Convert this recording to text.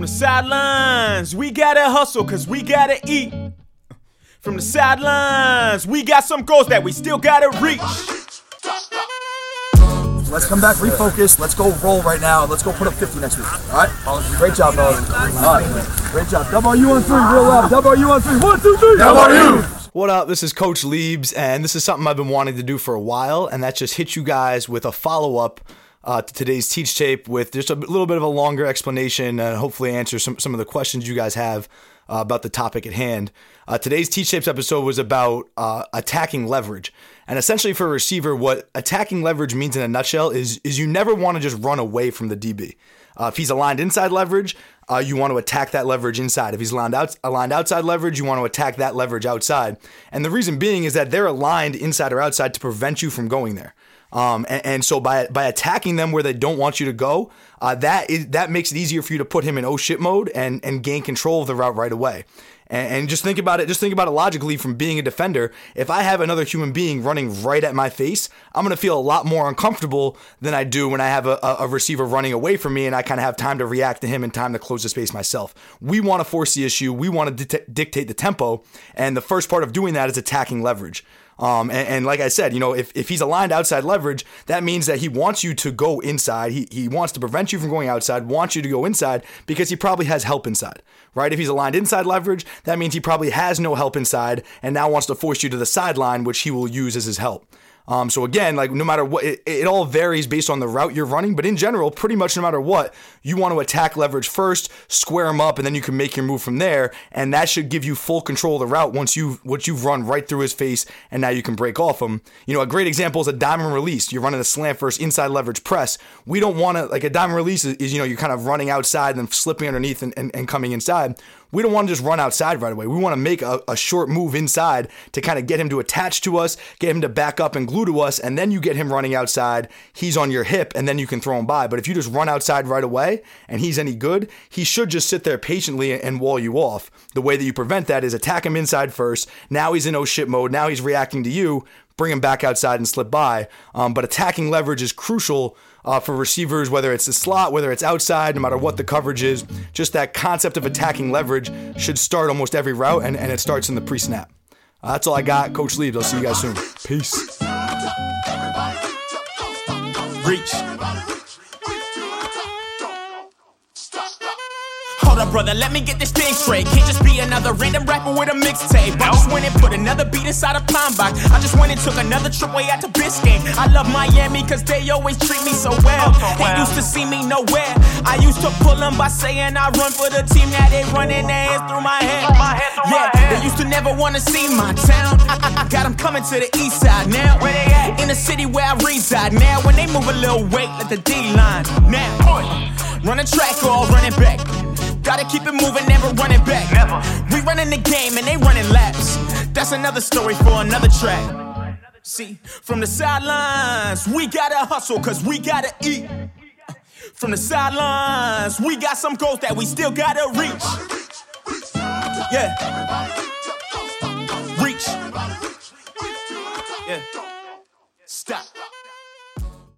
From the sidelines, we gotta hustle cause we gotta eat. From the sidelines, we got some goals that we still gotta reach. Let's come back, refocus. Let's go roll right now. Let's go put up 50 next week. All right? Great job, fellas. All right. Great job. W on three, real loud. W on three. One, two, three. W. What up? This is Coach Liebs, and this is something I've been wanting to do for a while, and that's just hit you guys with a follow up uh, to today's teach tape with just a little bit of a longer explanation and hopefully answer some, some of the questions you guys have uh, about the topic at hand. Uh, today's teach tapes episode was about uh, attacking leverage. And essentially, for a receiver, what attacking leverage means in a nutshell is, is you never want to just run away from the DB. Uh, if he's aligned inside leverage, uh, you want to attack that leverage inside. If he's aligned, out, aligned outside leverage, you want to attack that leverage outside. And the reason being is that they're aligned inside or outside to prevent you from going there. Um, and, and, so by by attacking them where they don't want you to go, uh, that is that makes it easier for you to put him in oh shit mode and and gain control of the route right away. And, and just think about it. Just think about it logically from being a defender. If I have another human being running right at my face, I'm gonna feel a lot more uncomfortable than I do when I have a, a receiver running away from me and I kind of have time to react to him and time to close the space myself. We want to force the issue. We want to di- dictate the tempo, and the first part of doing that is attacking leverage. Um, and, and, like I said, you know, if, if he's aligned outside leverage, that means that he wants you to go inside. He, he wants to prevent you from going outside, wants you to go inside because he probably has help inside, right? If he's aligned inside leverage, that means he probably has no help inside and now wants to force you to the sideline, which he will use as his help. Um, so again, like no matter what, it, it, all varies based on the route you're running. But in general, pretty much no matter what, you want to attack leverage first, square them up, and then you can make your move from there. And that should give you full control of the route once you once you've run right through his face, and now you can break off him. You know, a great example is a diamond release. You're running a slant first inside leverage press. We don't want to like a diamond release is, is, you know you're kind of running outside and then slipping underneath and, and, and coming inside we don't want to just run outside right away. We want to make a, a short move inside to kind of get him to attach to us, get him to back up and glue to us, and then you get him running outside. He's on your hip, and then you can throw him by. But if you just run outside right away and he's any good, he should just sit there patiently and wall you off. The way that you prevent that is attack him inside first. Now he's in oh shit mode. Now he's reacting to you. Bring him back outside and slip by. Um, but attacking leverage is crucial uh, for receivers, whether it's the slot, whether it's outside, no matter what the coverage is. Just that concept of attacking leverage should start almost every route, and, and it starts in the pre snap. Uh, that's all I got. Coach Liebs. I'll see you guys soon. Peace. Reach. Up, brother, let me get this thing straight. Can't just be another random rapper with a mixtape. I just went and put another beat inside a pine box. I just went and took another trip way out to Biscayne. I love Miami cause they always treat me so well. Oh, they used to see me nowhere. I used to pull them by saying I run for the team. Now they running their hands through my head. Yeah, they used to never wanna see my town. I, I, I got them coming to the east side now. Where they at? In the city where I reside now. When they move a little weight, let the D line now. Run a track or run it back. Gotta keep it moving, never running back. Never. We running the game and they running laps. That's another story for another track. See, from the sidelines, we gotta hustle cause we gotta eat. From the sidelines, we got some goals that we still gotta reach. Yeah. Reach. Yeah. Stop.